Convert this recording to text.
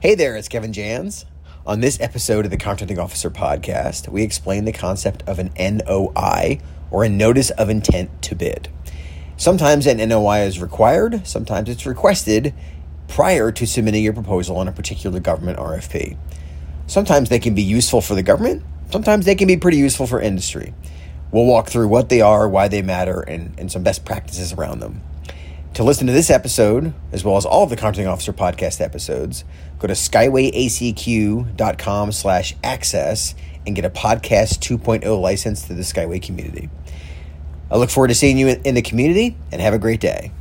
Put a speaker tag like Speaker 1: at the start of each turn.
Speaker 1: Hey there, it's Kevin Jans. On this episode of the Contracting Officer Podcast, we explain the concept of an NOI, or a Notice of Intent to Bid. Sometimes an NOI is required, sometimes it's requested prior to submitting your proposal on a particular government RFP. Sometimes they can be useful for the government, sometimes they can be pretty useful for industry. We'll walk through what they are, why they matter, and, and some best practices around them. To listen to this episode, as well as all of the Contracting Officer podcast episodes, go to skywayacq.com slash access and get a podcast 2.0 license to the Skyway community. I look forward to seeing you in the community and have a great day.